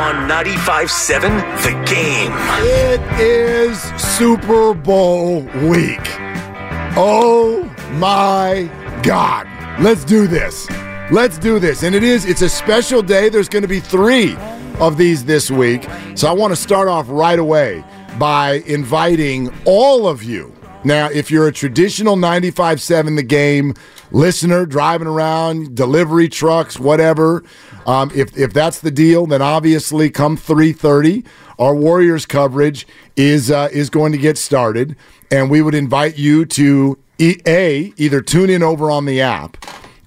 On 95.7 The Game. It is Super Bowl week. Oh my God. Let's do this. Let's do this. And it is, it's a special day. There's going to be three of these this week. So I want to start off right away by inviting all of you. Now, if you're a traditional 95.7 The Game listener, driving around, delivery trucks, whatever, um, if, if that's the deal, then obviously come 3.30, our Warriors coverage is, uh, is going to get started. And we would invite you to, e- A, either tune in over on the app,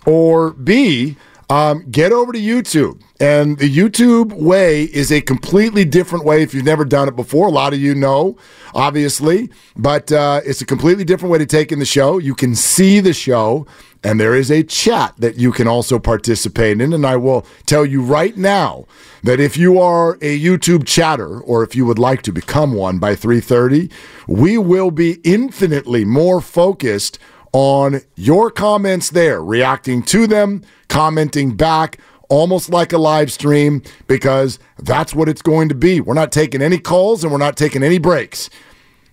or B, um, get over to YouTube. And the YouTube way is a completely different way if you've never done it before. A lot of you know, obviously, but uh, it's a completely different way to take in the show. You can see the show, and there is a chat that you can also participate in. And I will tell you right now that if you are a YouTube chatter or if you would like to become one by 3:30, we will be infinitely more focused on your comments there, reacting to them, commenting back, almost like a live stream, because that's what it's going to be. We're not taking any calls and we're not taking any breaks.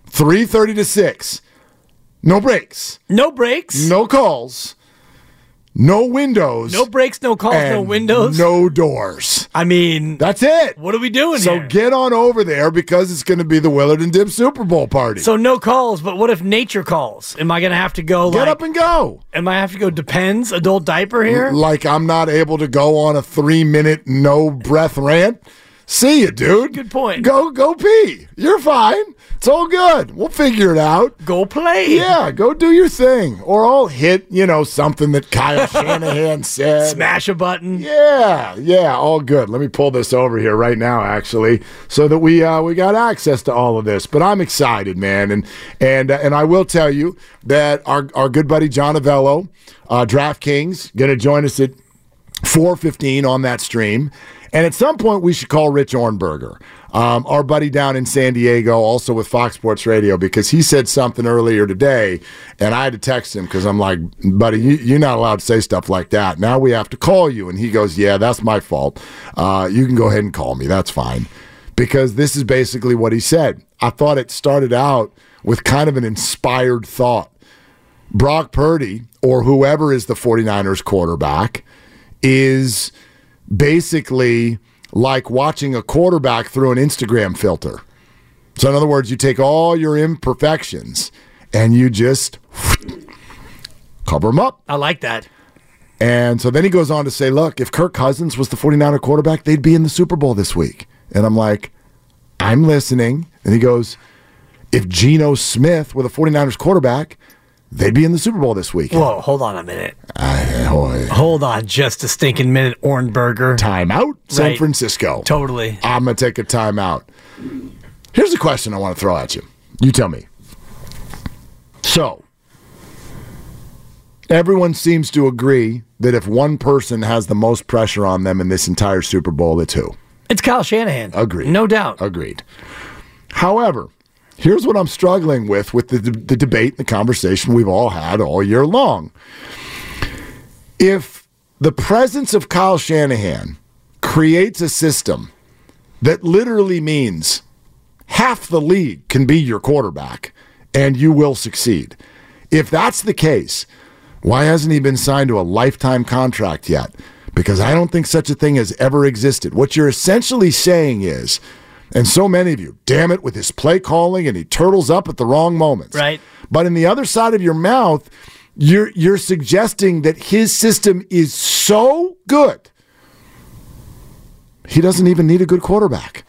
3:30 to 6. No breaks. No breaks. No calls. No windows. No breaks, no calls, no windows. No doors. I mean, That's it. what are we doing So here? get on over there because it's going to be the Willard and Dib Super Bowl party. so no calls, but what if nature calls? Am I gonna have to go get like up and go. am I have to go depends, adult diaper here? Like I'm not able to go on a three minute no breath rant. See you, dude. Good point. Go go pee. You're fine. It's all good. We'll figure it out. Go play. Yeah, go do your thing. Or I'll hit, you know, something that Kyle Shanahan said. Smash a button. Yeah, yeah, all good. Let me pull this over here right now, actually, so that we uh, we got access to all of this. But I'm excited, man, and and uh, and I will tell you that our our good buddy John Avello, uh, DraftKings, going to join us at 4:15 on that stream. And at some point, we should call Rich Ohrnberger, um, our buddy down in San Diego, also with Fox Sports Radio, because he said something earlier today, and I had to text him because I'm like, buddy, you, you're not allowed to say stuff like that. Now we have to call you. And he goes, yeah, that's my fault. Uh, you can go ahead and call me. That's fine. Because this is basically what he said. I thought it started out with kind of an inspired thought. Brock Purdy, or whoever is the 49ers quarterback, is basically like watching a quarterback through an Instagram filter. So, in other words, you take all your imperfections and you just cover them up. I like that. And so then he goes on to say, look, if Kirk Cousins was the 49er quarterback, they'd be in the Super Bowl this week. And I'm like, I'm listening. And he goes, if Geno Smith were the 49ers quarterback, they'd be in the Super Bowl this week. Whoa, hold on a minute. I- oh, Hold on just a stinking minute, Ohrnberger. Timeout, San Right. Francisco. Totally. I'm going to take a timeout. Here's a question I want to throw at you. You tell me. So, everyone seems to agree that if one person has the most pressure on them in this entire Super Bowl, it's who? It's Kyle Shanahan. Agreed. No doubt. Agreed. However, here's what I'm struggling with with the, the debate, and the conversation we've all had all year long. If the presence of Kyle Shanahan creates a system that literally means half the league can be your quarterback and you will succeed. If that's the case, why hasn't he been signed to a lifetime contract yet? Because I don't think such a thing has ever existed. What you're essentially saying is, and so many of you, damn it, with his play calling and he turtles up at the wrong moments. Right. But in the other side of your mouth, you're you're suggesting that his system is so good. He doesn't even need a good quarterback.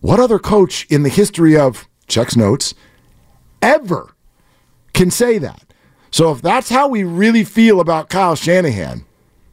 What other coach in the history of checks notes ever can say that? So if that's how we really feel about Kyle Shanahan,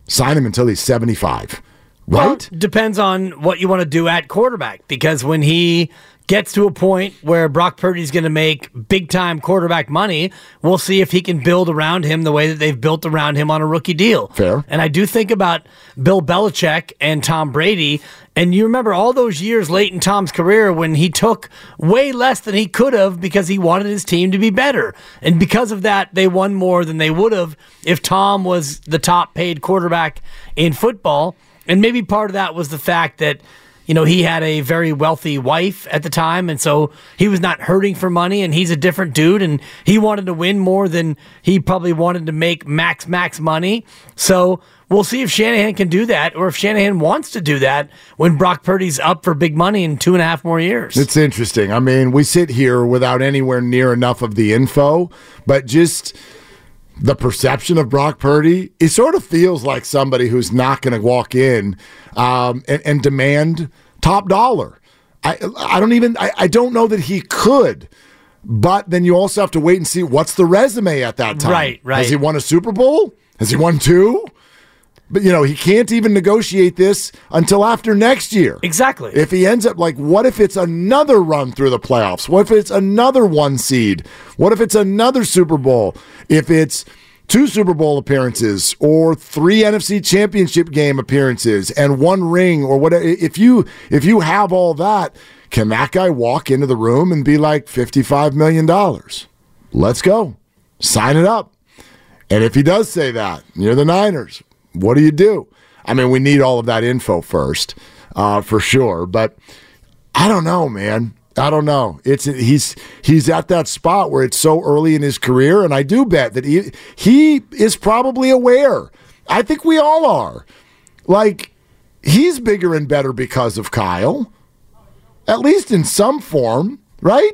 sign him until he's 75. Right? Well, depends on what you want to do at quarterback because when he gets to a point where Brock Purdy's going to make big time quarterback money, we'll see if he can build around him the way that they've built around him on a rookie deal. Fair. And I do think about Bill Belichick and Tom Brady. And you remember all those years late in Tom's career when he took way less than he could have because he wanted his team to be better. And because of that, they won more than they would have if Tom was the top paid quarterback in football. And maybe part of that was the fact that you know, he had a very wealthy wife at the time, and so he was not hurting for money, and he's a different dude, and he wanted to win more than he probably wanted to make max, max money. So we'll see if Shanahan can do that, or if Shanahan wants to do that when Brock Purdy's up for big money in two and a half more years. It's interesting. I mean, we sit here without anywhere near enough of the info, but just the perception of Brock Purdy, it sort of feels like somebody who's not going to walk in um, and, and, demand top dollar. I, I don't even, I, I don't know that he could. But then you also have to wait and see what's the resume at that time. Right, right. Has he won a Super Bowl? Has he won two? But you know, he can't even negotiate this until after next year. Exactly. If he ends up like, what if it's another run through the playoffs? What if it's another one seed? What if it's another Super Bowl? If it's two Super Bowl appearances or three NFC championship game appearances and one ring or whatever if you if you have all that, can that guy walk into the room and be like 55 million dollars? Let's go. Sign it up. And if he does say that, you're the Niners. What do you do? I mean, we need all of that info first, uh, for sure. But I don't know, man. I don't know. It's he's he's at that spot where it's so early in his career, and I do bet that he he is probably aware. I think we all are. Like he's bigger and better because of Kyle, at least in some form, right?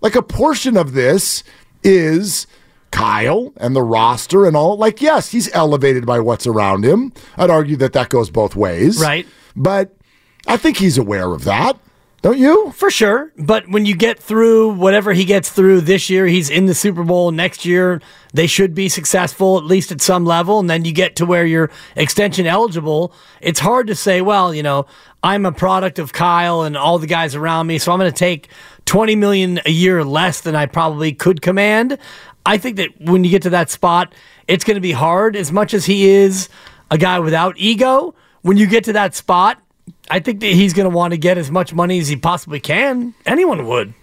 Like a portion of this is Kyle and the roster and all. Like, yes, he's elevated by what's around him. I'd argue that that goes both ways. Right. But I think he's aware of that. Don't you? For sure. But when you get through whatever he gets through this year, he's in the Super Bowl. Next year, they should be successful, at least at some level. And then you get to where you're extension eligible. It's hard to say, well, you know, I'm a product of Kyle and all the guys around me, so I'm going to take 20 million a year less than I probably could command. I think that when you get to that spot, it's going to be hard as much as he is a guy without ego. When you get to that spot, I think that he's going to want to get as much money as he possibly can. Anyone would.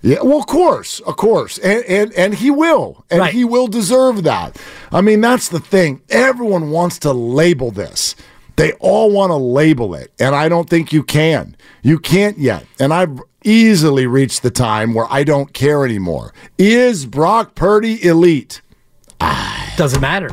Yeah, well, of course, of course, and and and he will, and Right. he will deserve that. I mean, that's the thing. Everyone wants to label this. They all want to label it, and I don't think you can. You can't yet. And I've easily reached the time where I don't care anymore. Is Brock Purdy elite? Doesn't matter.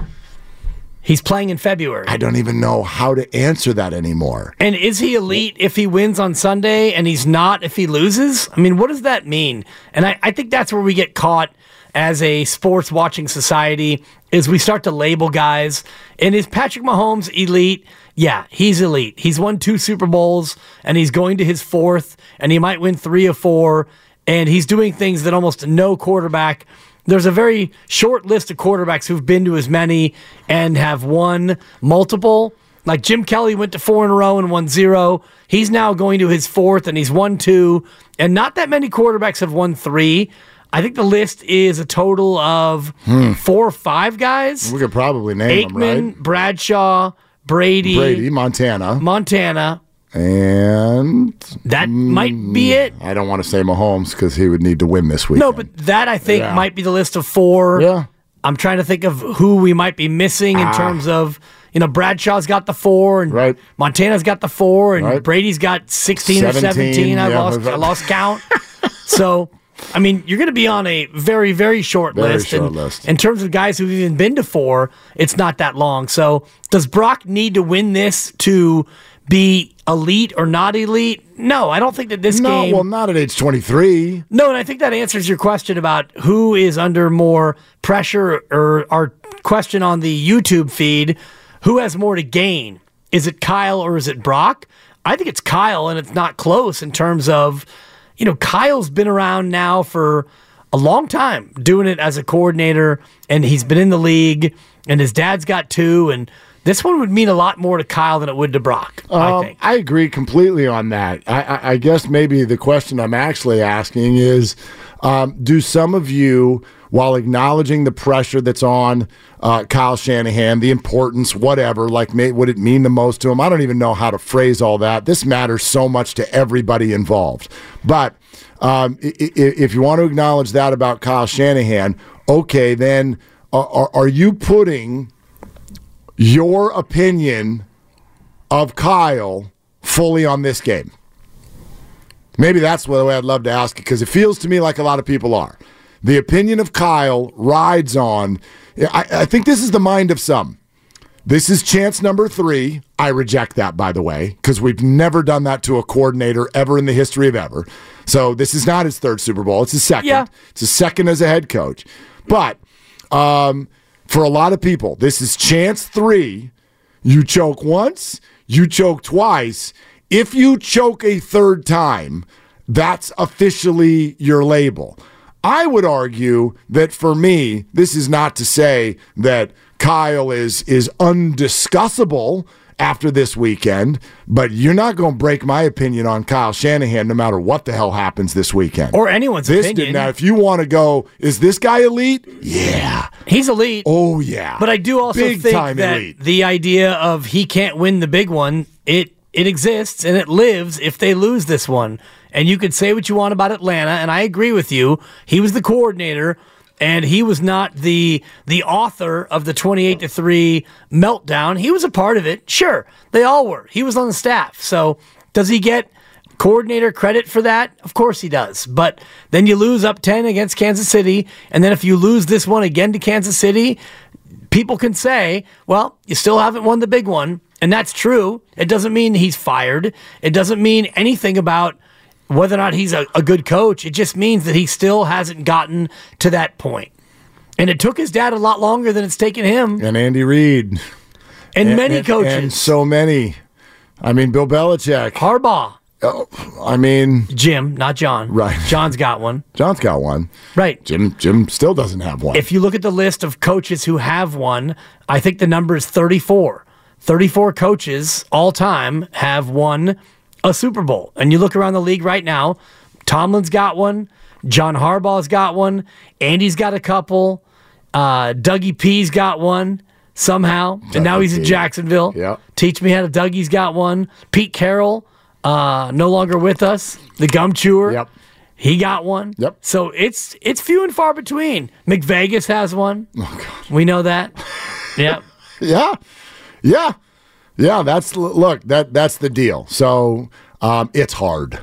He's playing in February. I don't even know how to answer that anymore. And is he elite if he wins on Sunday and he's not if he loses? I mean, what does that mean? And I, I think that's where we get caught as a sports watching society is we start to label guys. And is Patrick Mahomes elite? Yeah, he's elite. He's won two Super Bowls and he's going to his fourth and he might win three or four. And he's doing things that almost no quarterback there's a very short list of quarterbacks who've been to as many and have won multiple. Like Jim Kelly went to four in a row and won zero. He's now going to his fourth and he's won two. And not that many quarterbacks have won three. I think the list is a total of hmm. four or five guys. We could probably name them, Aikman, right? Bradshaw, Brady, Brady, Montana, Montana. and That might be mm, it. I don't want to say Mahomes because he would need to win this week. No, but that I think Yeah. might be the list of four. Yeah. I'm trying to think of who we might be missing in ah. terms of, you know, Bradshaw's got the four, and Right. Montana's got the four, and Right. Brady's got 16 or 17, 17. I yeah. lost, I lost count. so, I mean, you're going to be on a very, very short Very list. short and list. In terms of guys who've even been to four, it's not that long. So, does Brock need to win this to be elite or not elite? No, I don't think that this no, game. No, well, not at age 23. No, and I think that answers your question about who is under more pressure or our question on the YouTube feed. Who has more to gain? Is it Kyle or is it Brock? I think it's Kyle, and it's not close in terms of, you know, Kyle's been around now for a long time doing it as a coordinator, and he's been in the league, and his dad's got two, and this one would mean a lot more to Kyle than it would to Brock, I Um, think. I agree completely on that. I, I, I guess maybe the question I'm actually asking is um, do some of you, while acknowledging the pressure that's on uh, Kyle Shanahan, the importance, whatever, like may, would it mean the most to him? I don't even know how to phrase all that. This matters so much to everybody involved. But um, if you want to acknowledge that about Kyle Shanahan, okay, then are, are- are you putting your opinion of Kyle fully on this game? Maybe that's the way I'd love to ask it because it feels to me like a lot of people are. The opinion of Kyle rides on. I, I think this is the mind of some. This is chance number three. I reject that, by the way, because we've never done that to a coordinator ever in the history of ever. So this is not his third Super Bowl. It's his second. Yeah. It's his second as a head coach. But um, for a lot of people, this is chance three. You choke once, you choke twice. If you choke a third time, that's officially your label. I would argue that for me, this is not to say that Kyle is is undiscussable after this weekend, but you're not going to break my opinion on Kyle Shanahan no matter what the hell happens this weekend. Or anyone's this opinion. did now if you want to go, is this guy elite? Yeah. He's elite. Oh yeah. But I do also Big think that elite. the idea of he can't win the big one, it it exists and it lives if they lose this one. And you could say what you want about Atlanta, and I agree with you. He was the coordinator, and he was not the the author of the twenty eight to three meltdown. He was a part of it, sure. They all were. He was on the staff. So does he get coordinator credit for that? Of course he does. But then you lose up 10 against Kansas City. And then if you lose this one again to Kansas City, people can say, well, you still haven't won the big one. And that's true. It doesn't mean he's fired. It doesn't mean anything about whether or not he's a, a good coach. It just means that he still hasn't gotten to that point. And it took his dad a lot longer than it's taken him and Andy Reid. and, many and, coaches. And so many. I mean, Bill Belichick. Harbaugh, Oh, I mean, Jim, not John. Right. John's got one. John's got one. Right. Jim Jim still doesn't have one. If you look at the list of coaches who have won, I think the number is 34. 34 coaches all time have won a Super Bowl. And you look around the league right now, Tomlin's got one, John Harbaugh's got one, Andy's got a couple, uh, Dougie P's got one somehow, and now he's in Jacksonville. Yep. Teach me how to Dougie's got one. Pete Carroll, uh, no longer with us, the gum chewer. Yep. He got one. Yep. So it's it's few and far between. McVegas has one. Oh God. We know that. yep. yeah, yeah, yeah. That's look that that's the deal. So um, it's hard.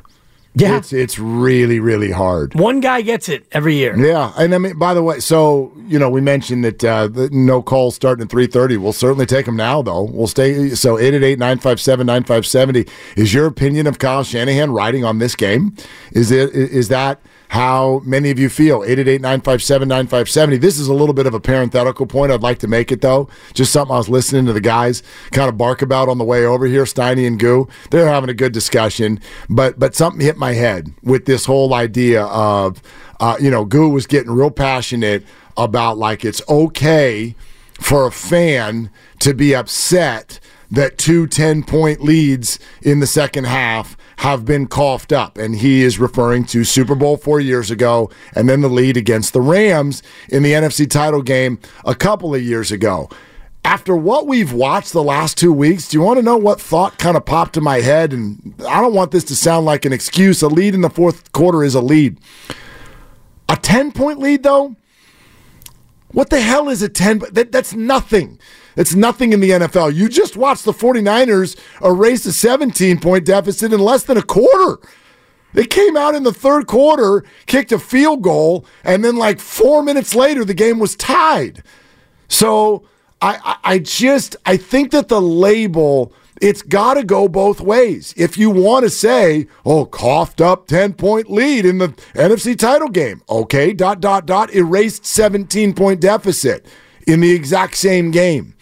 Yeah. It's it's really really hard. One guy gets it every year. Yeah, and I mean, by the way, so you know, we mentioned that uh, the no calls starting at three thirty. We'll certainly take them now, though. We'll stay. So eight eight eight nine five seven nine five seventy. Is your opinion of Kyle Shanahan riding on this game? Is it is that how many of you feel? 888 957 9570. This is a little bit of a parenthetical point. I'd like to make it though. Just something I was listening to the guys kind of bark about on the way over here. Steiny and Goo. They're having a good discussion, but but something hit my head with this whole idea of uh, you know, Goo was getting real passionate about like it's okay for a fan to be upset that two 10 point leads in the second half have been coughed up. And he is referring to Super Bowl four years ago and then the lead against the Rams in the NFC title game a couple of years ago. After what we've watched the last two weeks, do you want to know what thought kind of popped in my head? And I don't want this to sound like an excuse. A lead in the fourth quarter is a lead. A 10 point lead, though? What the hell is a 10? That, that's nothing. It's nothing in the NFL. You just watched the 49ers erase a 17 point deficit in less than a quarter. They came out in the third quarter, kicked a field goal, and then like four minutes later, the game was tied. So I, I just I think that the label it's got to go both ways. If you want to say, "Oh, coughed up 10 point lead in the NFC title game." Okay, dot dot dot erased 17 point deficit in the exact same game.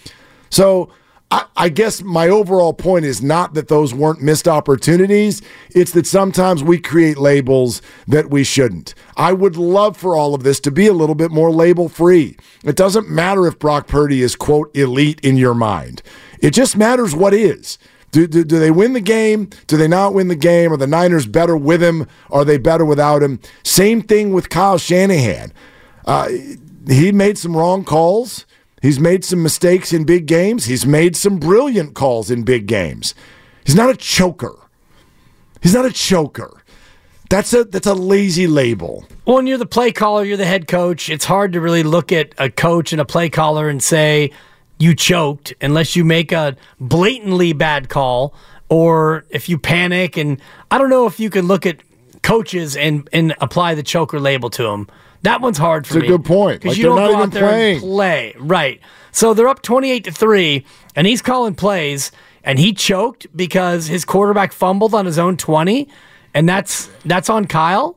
So, I, I guess my overall point is not that those weren't missed opportunities. It's that sometimes we create labels that we shouldn't. I would love for all of this to be a little bit more label free. It doesn't matter if Brock Purdy is, quote, elite in your mind, it just matters what is. Do, do, do, they win the game? Do they not win the game? Are the Niners better with him? Are they better without him? Same thing with Kyle Shanahan. Uh, he made some wrong calls. He's made some mistakes in big games. He's made some brilliant calls in big games. He's not a choker. He's not a choker. That's a that's a lazy label. Well, when you're the play caller, you're the head coach. It's hard to really look at a coach and a play caller and say you choked unless you make a blatantly bad call or if you panic. And I don't know if you can look at coaches and and apply the choker label to them. That one's hard for It's me. It's a good point. because Like, you don't go out there playing. and play right. So they're up twenty-eight to three, and he's calling plays, and he choked because his quarterback fumbled on his own twenty, and that's that's on Kyle.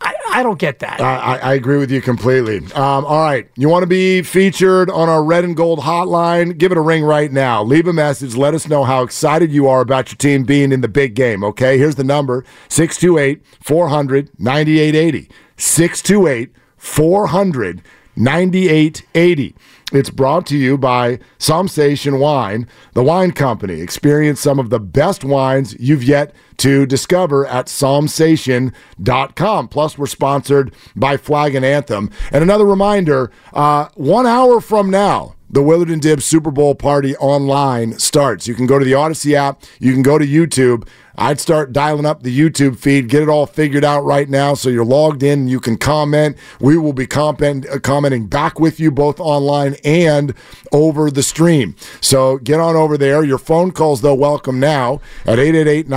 I, I don't get that. I, I I agree with you completely. Um, all right. You want to be featured on our red and gold hotline? Give it a ring right now. Leave a message. Let us know how excited you are about your team being in the big game. Okay. Here's the number 628 400 9880. 628 400 9880. It's brought to you by Station Wine, the wine company. Experience some of the best wines you've yet to discover at psalmsation.com. Plus, we're sponsored by Flag and Anthem. And another reminder uh, one hour from now, the Willard and Dibs Super Bowl party online starts. You can go to the Odyssey app, you can go to YouTube. I'd start dialing up the YouTube feed, get it all figured out right now so you're logged in you can comment. We will be comment, uh, commenting back with you both online and over the stream. So get on over there. Your phone calls, though, welcome now at 888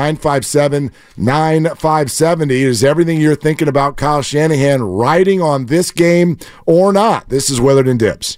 957 9570. Is everything you're thinking about Kyle Shanahan riding on this game or not? This is Willard and Dibs.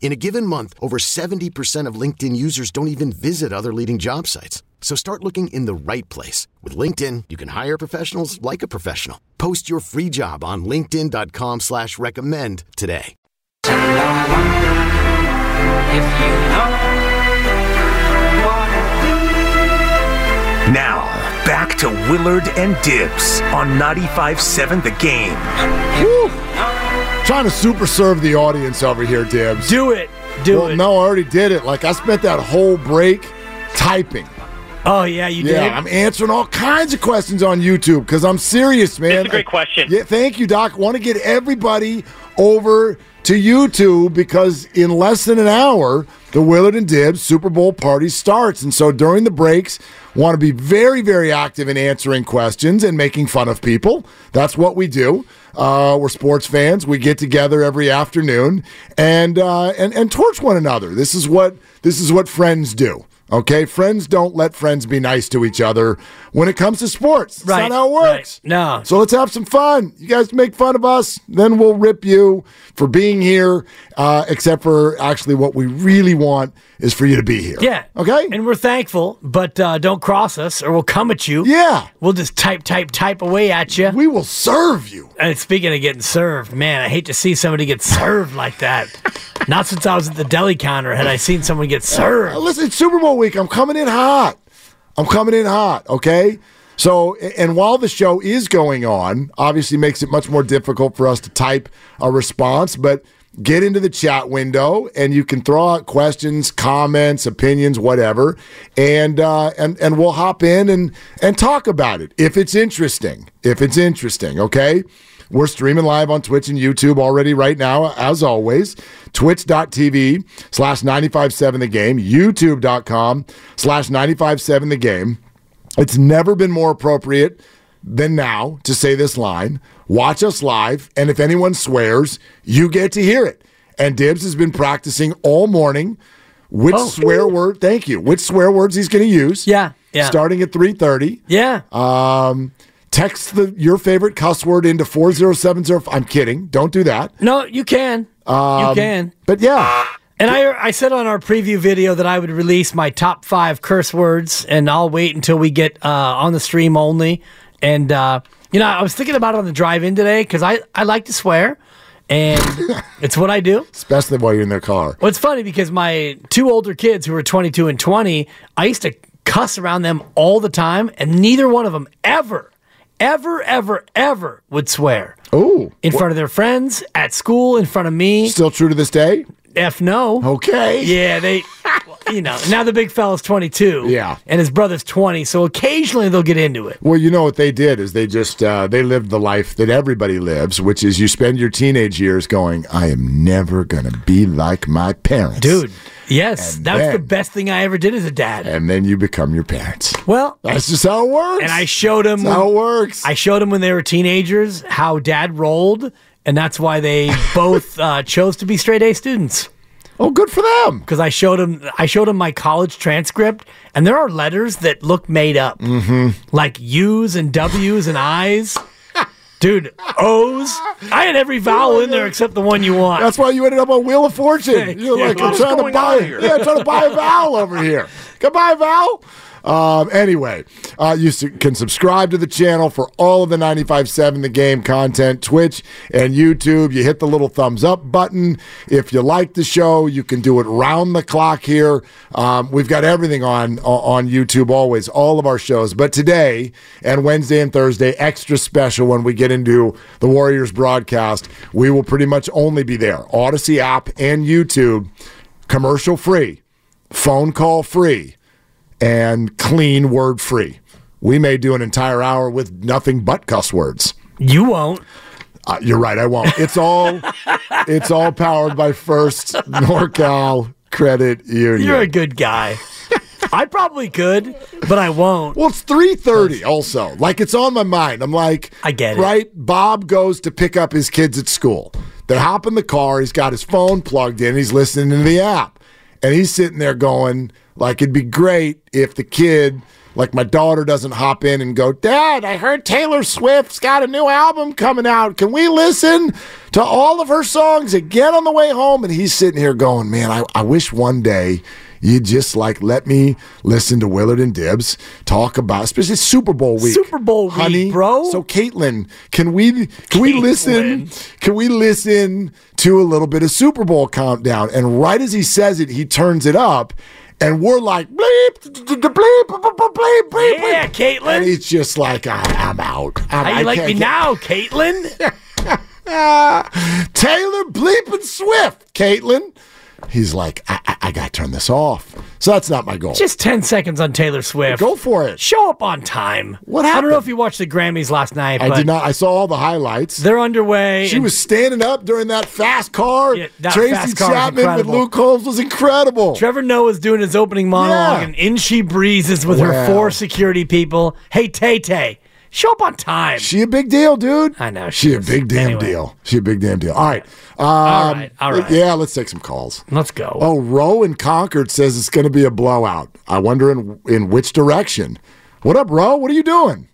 In a given month, over 70% of LinkedIn users don't even visit other leading job sites. So start looking in the right place. With LinkedIn, you can hire professionals like a professional. Post your free job on linkedin.com slash recommend today. Now, back to Willard and Dibs on 95.7 The Game. Whew. Trying to super serve the audience over here, Dibs. Do it. Do well, it. no, I already did it. Like I spent that whole break typing. Oh yeah, you Yeah, did. I'm answering all kinds of questions on YouTube because I'm serious, man. It's a great question. Yeah, thank you, Doc. Want to get everybody over to YouTube because in less than an hour, the Willard and Dibs Super Bowl party starts. And so during the breaks, want to be very, very active in answering questions and making fun of people. That's what we do. Uh, we're sports fans. We get together every afternoon and uh, and and torch one another. This is what this is what friends do. Okay, friends don't let friends be nice to each other when it comes to sports. That's Right, not how it works. right. No. So let's have some fun. You guys make fun of us, then we'll rip you for being here. Uh, except for actually, what we really want is for you to be here. Yeah. Okay. And we're thankful, but uh, don't cross us or we'll come at you. yeah. We'll just type, type, type away at you. We will serve you. And speaking of getting served, man, I hate to see somebody get served like that. Not since I was at the deli counter had I seen someone get Uh, served. listen, it's Super Bowl week. I'm coming in hot. I'm coming in hot, okay? So, and while the show is going on, obviously makes it much more difficult for us to type a response, but get into the chat window and you can throw out questions, comments, opinions, whatever, and uh, and and we'll hop in and and talk about it if it's interesting. If it's interesting, okay? We're streaming live on Twitch and YouTube already right now, as always. Twitch.tv slash 957 the game, YouTube.com slash 957 the game. It's never been more appropriate than now to say this line. Watch us live, and if anyone swears, you get to hear it. And Dibs has been practicing all morning which Oh. swear word, thank you, which swear words he's going to use. Yeah, yeah. Starting at 3.30. Yeah. Um, text the your favorite cuss word into 4070. I'm kidding. Don't do that. no, you can. Um, you can. But yeah, And I, I said on our preview video that I would release my top five curse words, and I'll wait until we get uh, on the stream only. And uh, you know, I was thinking about it on the drive in today because I, I like to swear, and it's what I do. especially while you're in their car. Well, it's funny because my two older kids who were 22 and 20, I used to cuss around them all the time, and neither one of them ever, ever, ever, ever would swear Oh, in front of their friends, at school, in front of me. still true to this day? F no. Okay. Yeah, they, you know, now the big fella's 22. Yeah. And his brother's 20, so occasionally they'll get into it. Well, you know what they did is they just uh, they lived the life that everybody lives, which is you spend your teenage years going, "I am never gonna be like my parents, Dude, yes, And that was the best thing I ever did as a dad. And then you become your parents. Well, That's just how it works. and I showed him That's how it works. I showed them when they were teenagers how dad rolled, and that's why they both uh, chose to be straight A students. oh, good for them. Because I showed them, I showed them my college transcript, and there are letters that look made up, mm-hmm. like U's and W's and I's. Dude, O's. I had every vowel in there except the one you want. That's why you ended up on Wheel of Fortune. You're Yeah, like, I'm trying to buy, yeah, I'm trying to buy a vowel over here. Goodbye, I buy a vowel? Um, anyway, uh, you can subscribe to the channel for all of the 95.7 The Game content, Twitch and YouTube. You hit the little thumbs up button. If you like the show, you can do it round the clock here. Um, we've got everything on on YouTube always, all of our shows. But today and Wednesday and Thursday, extra special when we get into the Warriors broadcast, we will pretty much only be there. Odyssey app and YouTube, commercial free, phone call free and clean word free. We may do an entire hour with nothing but cuss words. You won't. Uh, you're right, I won't. It's all it's all powered by First NorCal Credit Union. You're a good guy. I probably could, but I won't. well, it's 3:30 also. Like it's on my mind. I'm like I get it. Right? Bob goes to pick up his kids at school. They hop in the car, he's got his phone plugged in, he's listening to the app. And he's sitting there going like it'd be great if the kid like my daughter doesn't hop in and go, Dad, I heard Taylor Swift's got a new album coming out. Can we listen to all of her songs again on the way home? And he's sitting here going, Man, I, I wish one day you just like let me listen to Willard and Dibs talk about, especially Super Bowl week. Super Bowl week, honey, bro. So Caitlin, can we can we listen? Can we listen to a little bit of Super Bowl countdown? And right as he says it, he turns it up. and we're like bleep, bleep, bleep, bleep, bleep. Yeah, Caitlin. And he's just like, I'm out. I'm, How I like me now, Caitlin? Taylor bleeping Swift, Caitlin. He's like, I, I, I got to turn this off. So that's not my goal. Just 10 seconds on Taylor Swift. Go for it. Show up on time. What happened? I don't know if you watched the Grammys last night, I did not. I saw all the highlights. they're underway. She was standing up during that fast car. Yeah, that Tracy fast car Chapman with. Luke Combs was incredible. Trevor Noah's doing his opening monologue, Yeah. and in she breezes with her four security people. Hey, Tay Tay, show up on time. She a big deal, dude. I know, She, she a big damn Anyway. deal. She a big damn deal. All right. Um, All right, all right. Yeah, let's take some calls. Let's go. Oh, Roe in Concord says it's going to be a blowout. I wonder in in which direction. What up, Roe? What are you doing?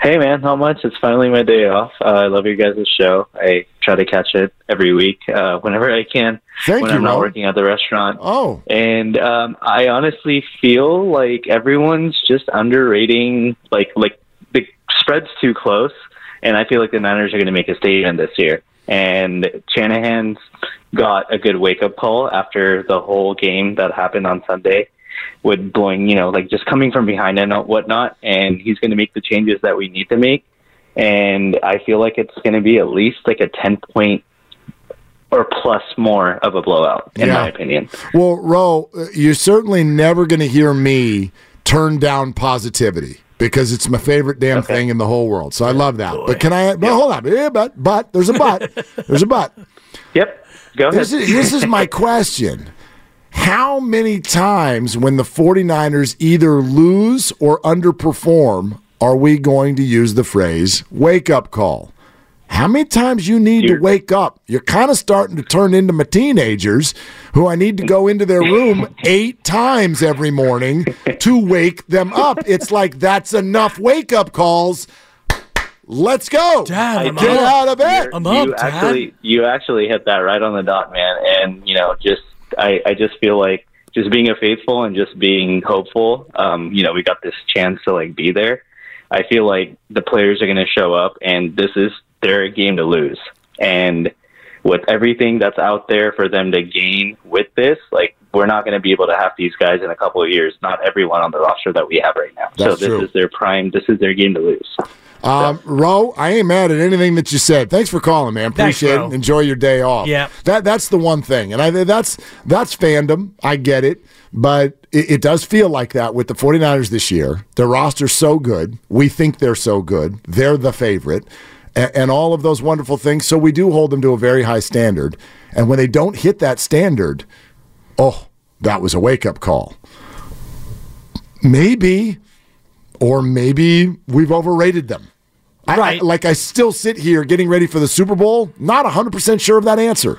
Hey man, not much. It's finally my day off. Uh, I love your guys' show. I try to catch it every week uh, whenever I can Thank when you, I'm not Ro. working at the restaurant. Oh, And um, I honestly feel like everyone's just underrating like like the spread's too close, and I feel like the Niners are going to make a statement this year. And Shanahan's got a good wake up call after the whole game that happened on Sunday with blowing, you know, like just coming from behind and whatnot. And he's going to make the changes that we need to make. And I feel like it's going to be at least like a 10 point or plus more of a blowout, in Yeah. my opinion. well, Ro, uh, you're certainly never going to hear me turn down positivity because it's my favorite damn thing in the whole world. So I love that. But can I? No, hold on. Yeah, but but there's a but. there's a but. Yep. Go ahead. This is, this is my question. How many times when the 49ers either lose or underperform are we going to use the phrase wake up call? How many times you need to You're- wake up? You're kind of starting to turn into my teenagers who I need to go into their room eight times every morning to wake them up. It's like that's enough wake up calls. Let's go. Dad, I'm Get up. out of bed. I'm you up, Dad. actually you actually hit that right on the dot, man. And you know, just I, I just feel like just being a faithful and just being hopeful. Um, you know, we got this chance to like be there. I feel like the players are going to show up, and this is their game to lose. And with everything that's out there for them to gain with this, like we're not going to be able to have these guys in a couple of years. Not everyone on the roster that we have right now. so this true. is their prime. This is their game to lose. Um, Ro, I ain't mad at anything that you said. Thanks for calling, man. Appreciate Ro. it. Enjoy your day off. Yeah. that that's the one thing, and I that's that's fandom. I get it, but it, it does feel like that with the 49ers this year. Their roster's so good. We think they're so good. They're the favorite, and, and all of those wonderful things. So we do hold them to a very high standard. And when they don't hit that standard, oh, that was a wake up call. Maybe or maybe we've overrated them. I- I, Right. like I still sit here getting ready for the Super Bowl, not 100% sure of that answer.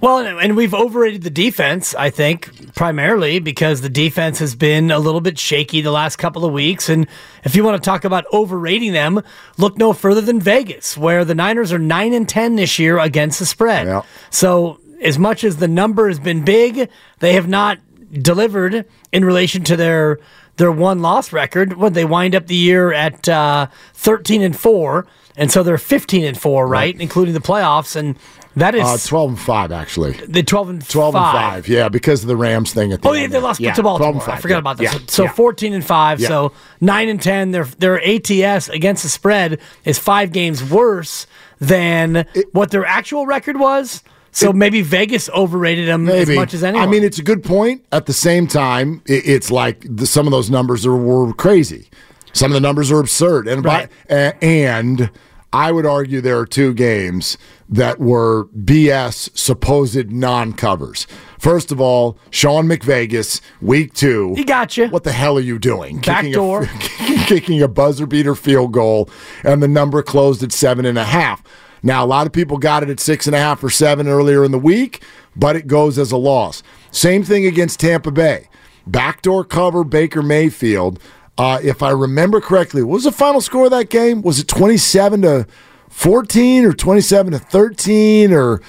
Well, and we've overrated the defense, I think, primarily because the defense has been a little bit shaky the last couple of weeks. And if you want to talk about overrating them, look no further than Vegas, where the Niners are 9 and 10 this year against the spread. Yeah. So, as much as the number has been big, they have not delivered in relation to their their one loss record. When they wind up the year at uh, 13 and 4, and so they're 15 and 4, right, including the playoffs and that is Uh, 12 and 5, actually. the 12 and 12 5. and 5, yeah, because of the Rams thing at the Oh yeah, they lost yeah, to 12 Baltimore. and 5, I forgot yeah, about that. yeah, so so. 14 and 5. Yeah. So 9 and 10 their their ATS against the spread is 5 games worse than what their actual record was. So maybe Vegas overrated them Maybe. as much as anyone. I mean, it's a good point. At the same time, i it's like the, some of those numbers are were crazy. Some of the numbers are absurd, and Right. by, and I would argue there are two games that were BS supposed non-covers. First of all, Sean McVegas, week two. he got you. What the hell are you doing? Backdoor. Kicking a, kicking a buzzer beater field goal, and the number closed at seven and a half. Now, a lot of people got it at six and a half or seven earlier in the week, but it goes as a loss. Same thing against Tampa Bay. Backdoor cover Baker Mayfield. Uh, if I remember correctly, what was the final score of that game? Was it 27 to 14 or 27 to 13 or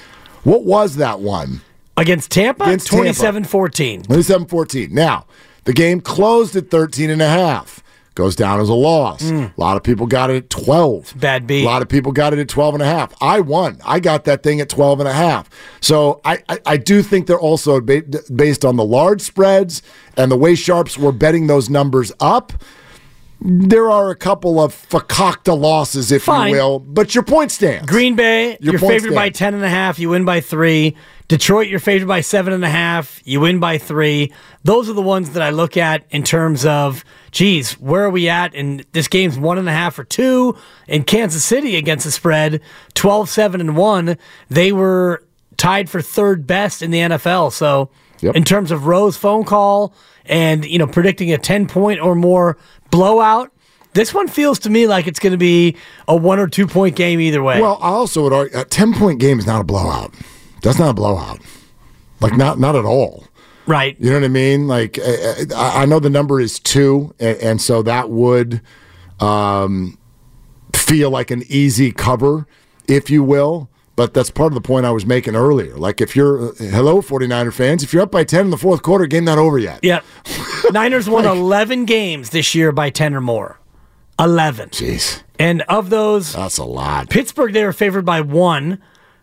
what was that one? Against Tampa, Against Tampa. 27-14. 27 14. Now, the game closed at 13 and a half. Goes down as a loss. Mm. A lot of people got it at 12. Bad beat. A lot of people got it at 12 and a half. I won. I got that thing at 12 and a half. So I, I, I do think they're also ba- based on the large spreads and the way sharps were betting those numbers up. There are a couple of fakakta losses, if Fine. you will, but your point stands. Green Bay, Your you're favored by stands. ten and a half. You win by three. Detroit, you're favored by seven and a half. You win by three. Those are the ones that I look at in terms of, geez, where are we at? And this game's one and a half or two. In Kansas City against the spread, 12, 7, and one. They were tied for third best in the NFL. So, Yep. in terms of Rose phone call and you know predicting a 10 point or more blowout, this one feels to me like it's going to be a one or two point game either way. Well, I also would argue a ten point game is not a blowout. That's not a blowout. Like not not at all. right. You know what I mean? Like uh, I I know the number is two, and, and so that would um, feel like an easy cover, if you will. But that's part of the point I was making earlier. Like if you're hello 49er fans, if you're up by 10 in the fourth quarter, game not over yet. Yep. Niners won 11 games this year by 10 or more. 11. Jeez, And of those, that's a lot. Pittsburgh, they were favored by one.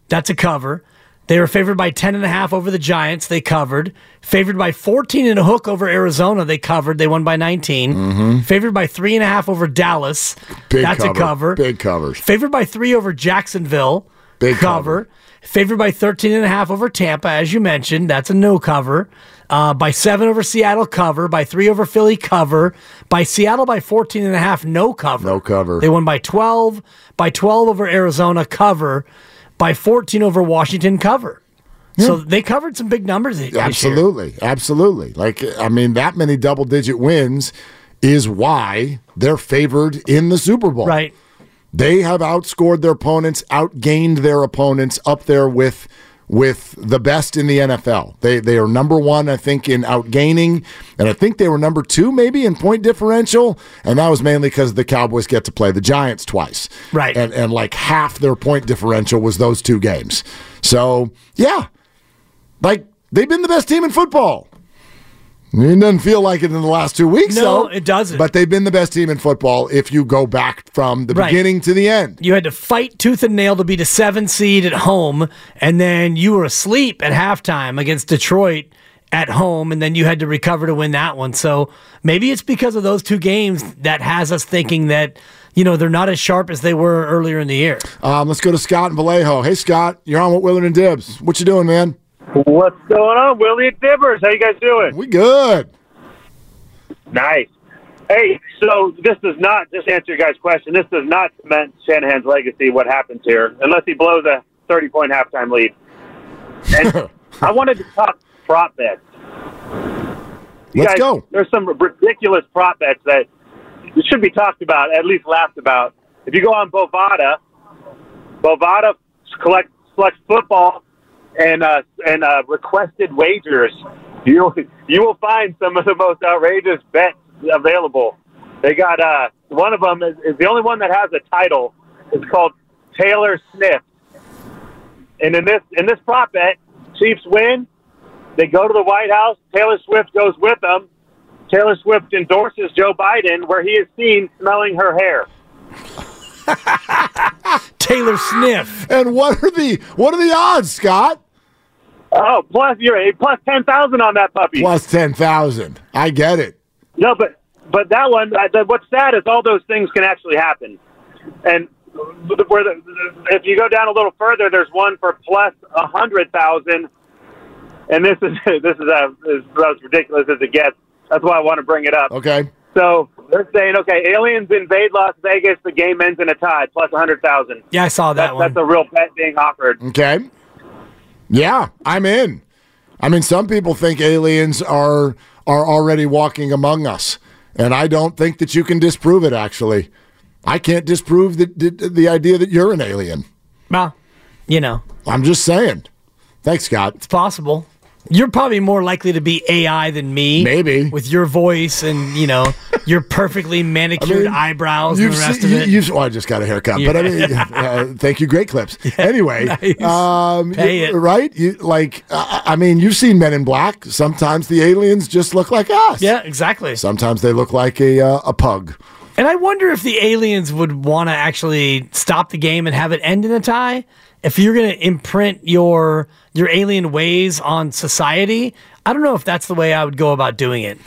That's a cover. They were favored by 10 and a half over the Giants. They covered. Favored by 14 and a hook over Arizona. They covered. They won by 19. Favored by three and a half over Dallas. Mm-hmm. Big That's cover. a cover. Big covers. Favored by three over Jacksonville. Big cover. cover. Favored by 13 and a half over Tampa, as you mentioned. That's a no cover. Uh, by seven over Seattle, cover. By three over Philly, cover. By Seattle, by 14 and a half, no cover. No cover. They won by 12. By 12 over Arizona, cover. By 14 over Washington, cover. So they covered some big numbers this year. Absolutely, absolutely. Like I mean, that many double digit wins is why they're favored in the Super Bowl. Right. They have outscored their opponents, outgained their opponents up there with with the best in the NFL. They they are number one, I think, in outgaining, and I think they were number two maybe in point differential, and that was mainly because the Cowboys get to play the Giants twice. Right. And and like half their point differential was those two games. So yeah. Like they've been the best team in football. It doesn't feel like it in the last two weeks, No, though. it doesn't. But they've been the best team in football if you go back from the Right. beginning to the end. You had to fight tooth and nail to be the seven seed at home, and then you were asleep at halftime against Detroit at home, and then you had to recover to win that one. So maybe it's because of those two games that has us thinking that you know they're not as sharp as they were earlier in the year. Um, let's go to Scott and Vallejo. Hey, Scott, you're on with Willard and Dibs. What you doing, man? What's going on, Willie and Dibbers? How you guys doing? We good. Nice. Hey, so this does not just answer your guys' question. This does not cement Shanahan's legacy. What happens here, unless he blows a thirty-point halftime lead. And I wanted to talk prop bets. You Let's guys, go. There's some ridiculous prop bets that should be talked about, at least laughed about. If you go on Bovada, Bovada collect selects football and uh, and uh, requested wagers. You you will find some of the most outrageous bets available. They got uh, one of them is, is the only one that has a title. It's called Taylor Sniff. And in this in this prop bet, Chiefs win. They go to the White House. Taylor Swift goes with them. Taylor Swift endorses Joe Biden, where he is seen smelling her hair. Taylor Sniff. And what are the what are the odds, Scott? Oh, plus you're a plus ten thousand on that puppy. Plus ten thousand. I get it. No, but but that one. The, what's sad is all those things can actually happen, and where the, if you go down a little further, there's one for plus a hundred thousand, and this is this is uh, as, as ridiculous as it gets. That's why I want to bring it up. Okay. So they're saying, okay, aliens invade Las Vegas. The game ends in a tie, plus a hundred thousand. Yeah, I saw that That's, one. that's a real bet being offered. Okay. Yeah, I'm in. I mean, some people think aliens are are already walking among us, and I don't think that you can disprove it. Actually, I can't disprove the the, the idea that you're an alien. well, you know, I'm just saying. Thanks, Scott. it's possible. You're probably more likely to be AI than me. Maybe. with your voice and you know your perfectly manicured mean, eyebrows and the rest seen, of it. You, you've, well, I just got a haircut, Yeah. but I mean, uh, thank you, great clips. Anyway, Nice. um, Pay you- it. right? You, like, uh, I mean, you've seen Men in Black. Sometimes the aliens just look like us. yeah, exactly. Sometimes they look like a uh, a pug. And I wonder if the aliens would want to actually stop the game and have it end in a tie. If you're going to imprint your your alien ways on society, I don't know if that's the way I would go about doing it.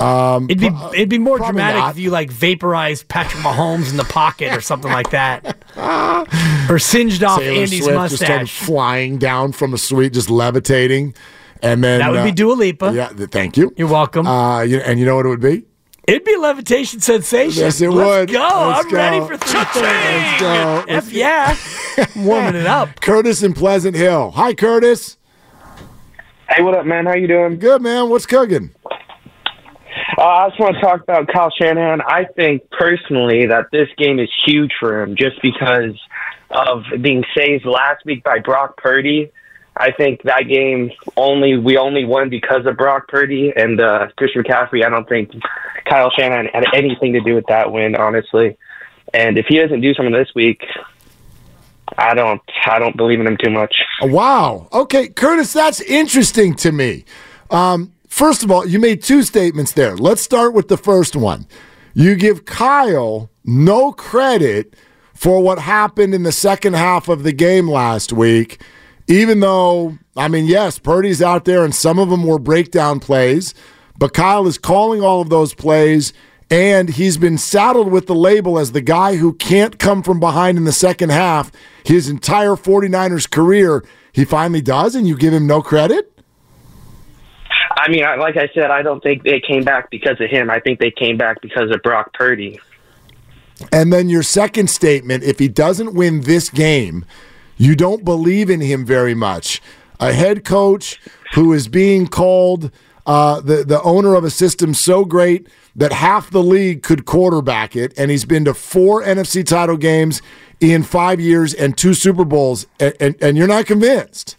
It'd be it'd be more dramatic not. if you like vaporized Patrick Mahomes in the pocket or something like that, or singed off Taylor Andy's Swift just started mustache. flying down from a suite, just levitating, and then That would be uh, Dua Lipa. Yeah, thank you. You're welcome. Uh, you, and you know what it would be? It'd be a levitation sensation. Yes, it would. Let's would. go. Let's I'm go. ready for three Let's go. F yeah. I'm warming it up. Curtis in Pleasant Hill. Hi, Curtis. Hey, what up, man? How you doing? Good, man. What's cooking? Uh, I just want to talk about Kyle Shanahan. I think personally that this game is huge for him just because of being saved last week by Brock Purdy. I think that game only we only won because of Brock Purdy and uh, Christian McCaffrey. I don't think Kyle Shanahan had anything to do with that win, honestly. And if he doesn't do something this week, I don't I don't believe in him too much. Wow. Okay, Curtis, that's interesting to me. Um, first of all, you made two statements there. Let's start with the first one. You give Kyle no credit for what happened in the second half of the game last week, even though, I mean, yes, Purdy's out there and some of them were breakdown plays, but Kyle is calling all of those plays. And he's been saddled with the label as the guy who can't come from behind in the second half his entire 49ers career. He finally does, and you give him no credit? I mean, like I said, I don't think they came back because of him. I think they came back because of Brock Purdy. And then your second statement if he doesn't win this game, you don't believe in him very much. A head coach who is being called uh, the, the owner of a system so great that half the league could quarterback it, and he's been to four NFC title games in five years and two Super Bowls, and, and, and you're not convinced.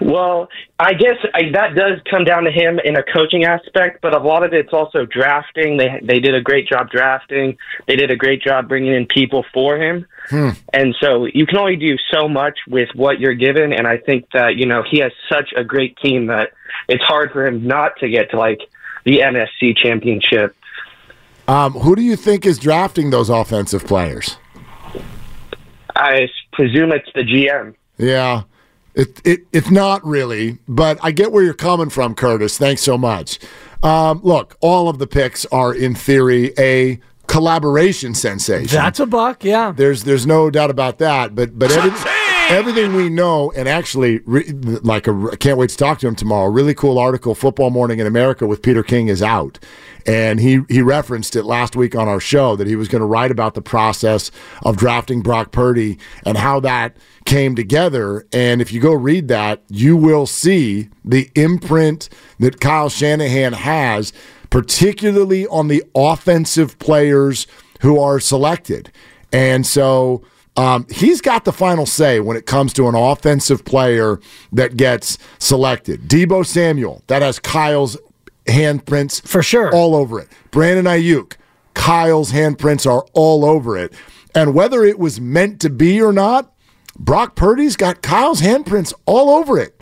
Well, I guess I, that does come down to him in a coaching aspect, but a lot of it's also drafting. They they did a great job drafting. They did a great job bringing in people for him. And so you can only do so much with what you're given. And I think that, you know, he has such a great team that it's hard for him not to get to like the NFC championship. Um, who do you think is drafting those offensive players? I presume it's the GM. Yeah. It, it it's not really, but I get where you're coming from, Curtis. Thanks so much. Um, look, all of the picks are in theory a collaboration sensation. That's a buck, yeah. There's there's no doubt about that. But but every, everything we know, and actually, re, like I can't wait to talk to him tomorrow. A really cool article, Football Morning in America with Peter King is out, and he he referenced it last week on our show that he was going to write about the process of drafting Brock Purdy and how that came together. And if you go read that, you will see the imprint that Kyle Shanahan has particularly on the offensive players who are selected. And so um, he's got the final say when it comes to an offensive player that gets selected. Deebo Samuel, that has Kyle's handprints for sure all over it. Brandon Aiyuk, Kyle's handprints are all over it. And whether it was meant to be or not, Brock Purdy's got Kyle's handprints all over it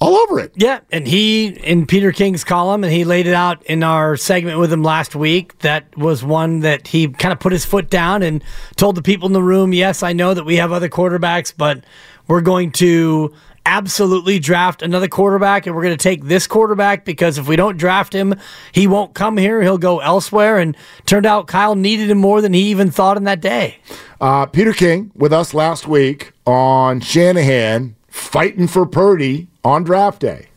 all over it. Yeah, and he in Peter King's column, and he laid it out in our segment with him last week. That was one that he kind of put his foot down and told the people in the room, "Yes, I know that we have other quarterbacks, but we're going to." Absolutely draft another quarterback, and we're going to take this quarterback because if we don't draft him, he won't come here. He'll go elsewhere. And turned out Kyle needed him more than he even thought in that day. Uh, Peter King with us last week on Shanahan fighting for Purdy on draft day.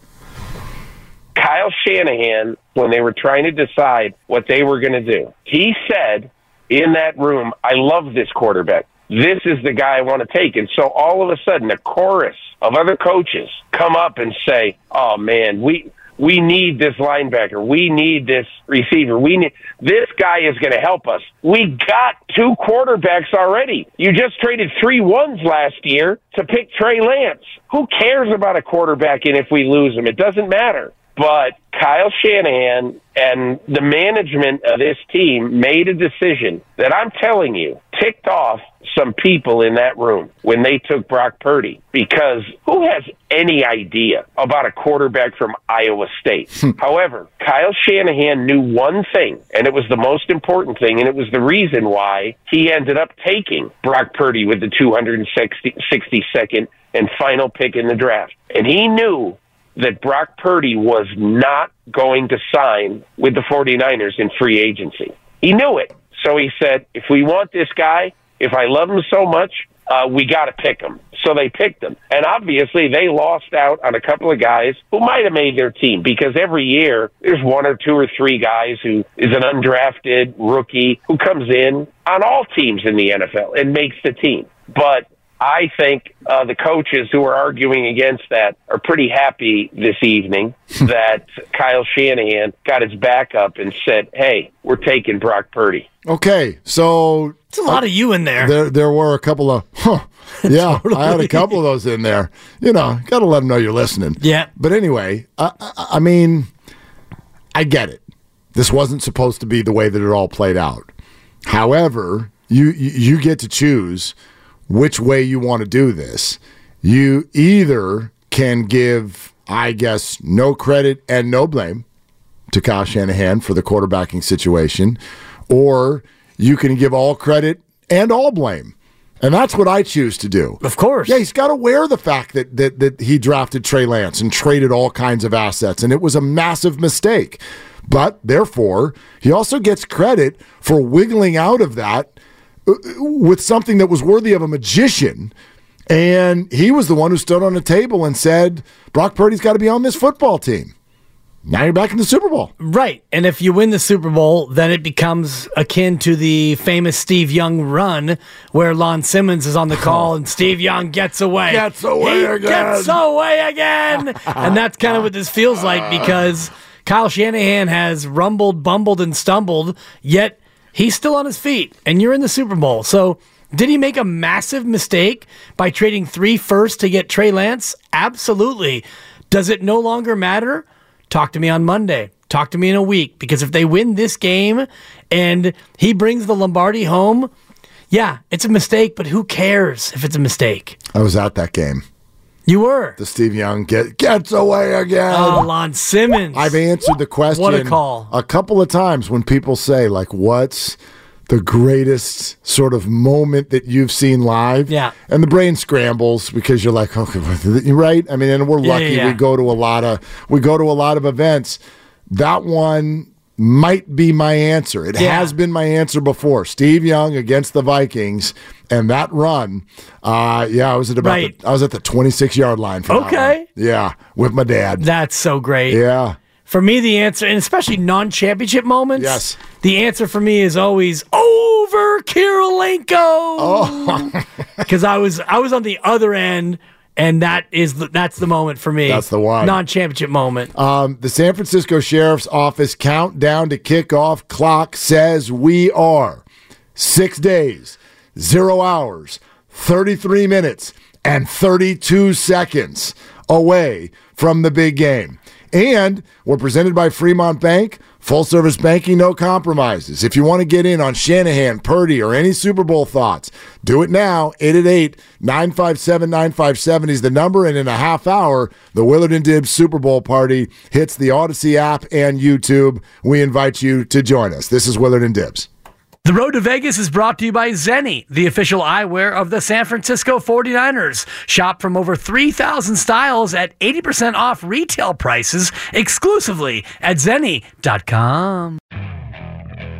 Kyle Shanahan, when they were trying to decide what they were going to do, he said in that room, I love this quarterback. This is the guy I want to take. And so all of a sudden, a chorus of other coaches come up and say, Oh man, we, we need this linebacker. We need this receiver. We need this guy is going to help us. We got two quarterbacks already. You just traded three ones last year to pick Trey Lance. Who cares about a quarterback and if we lose him? It doesn't matter. But Kyle Shanahan and the management of this team made a decision that I'm telling you ticked off some people in that room when they took Brock Purdy because who has any idea about a quarterback from Iowa State? Hmm. However, Kyle Shanahan knew one thing, and it was the most important thing, and it was the reason why he ended up taking Brock Purdy with the 262nd and final pick in the draft. And he knew that Brock Purdy was not going to sign with the 49ers in free agency. He knew it. So he said, if we want this guy, if I love him so much, uh, we got to pick him. So they picked him. And obviously, they lost out on a couple of guys who might have made their team because every year there's one or two or three guys who is an undrafted rookie who comes in on all teams in the NFL and makes the team. But I think uh, the coaches who are arguing against that are pretty happy this evening that Kyle Shanahan got his back up and said, "Hey, we're taking Brock Purdy." Okay, so it's a lot of you in there. There, there were a couple of, huh, yeah, I had a couple of those in there. You know, got to let them know you're listening. Yeah. But anyway, I, I, I mean, I get it. This wasn't supposed to be the way that it all played out. However, you you get to choose which way you want to do this. You either can give, I guess, no credit and no blame to Kyle Shanahan for the quarterbacking situation, or you can give all credit and all blame. And that's what I choose to do. Of course. Yeah, he's got to wear the fact that, that that he drafted Trey Lance and traded all kinds of assets, and it was a massive mistake. But therefore, he also gets credit for wiggling out of that with something that was worthy of a magician. And he was the one who stood on the table and said, Brock Purdy's got to be on this football team. Now you're back in the Super Bowl. Right. And if you win the Super Bowl, then it becomes akin to the famous Steve Young run where Lon Simmons is on the call and Steve Young gets away. Gets away he again. Gets away again. and that's kind of what this feels like because Kyle Shanahan has rumbled, bumbled, and stumbled, yet he's still on his feet and you're in the Super Bowl. So did he make a massive mistake by trading three firsts to get Trey Lance? Absolutely. Does it no longer matter? Talk to me on Monday. Talk to me in a week because if they win this game and he brings the Lombardi home, yeah, it's a mistake, but who cares if it's a mistake? I was at that game. You were. The Steve Young get, gets away again. Oh, Lon Simmons. I've answered the question What a call. a couple of times when people say, like, what's the greatest sort of moment that you've seen live? Yeah. And the brain scrambles because you're like, okay, right? I mean, and we're Yeah, lucky yeah, yeah. we go to a lot of we go to a lot of events. That one might be my answer. It Yeah. has been my answer before. Steve Young against the Vikings and that run. Uh, yeah, I was at about Right. the, I was at the 26 yard line for that Okay. Yeah, with my dad. That's so great. Yeah. For me, the answer, and especially non championship moments, Yes. the answer for me is always over Kirilenko. Oh. Because I was I was on the other end, and that is the, that's the moment for me. That's the one. Non championship moment. Um, the San Francisco Sheriff's Office countdown to kickoff clock says we are six days, zero hours, 33 minutes, and 32 seconds away from the big game. And we're presented by Fremont Bank. Full service banking, no compromises. If you want to get in on Shanahan, Purdy, or any Super Bowl thoughts, do it now. 888 957 9570 is the number. And in a half hour, the Willard and Dibs Super Bowl party hits the Odyssey app and YouTube. We invite you to join us. This is Willard and Dibs. The Road to Vegas is brought to you by Zenni, the official eyewear of the San Francisco 49ers. Shop from over 3,000 styles at 80% off retail prices exclusively at zenni.com.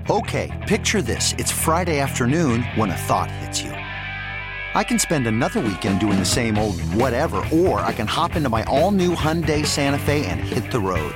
Okay, picture this. It's Friday afternoon when a thought hits you. I can spend another weekend doing the same old whatever, or I can hop into my all new Hyundai Santa Fe and hit the road.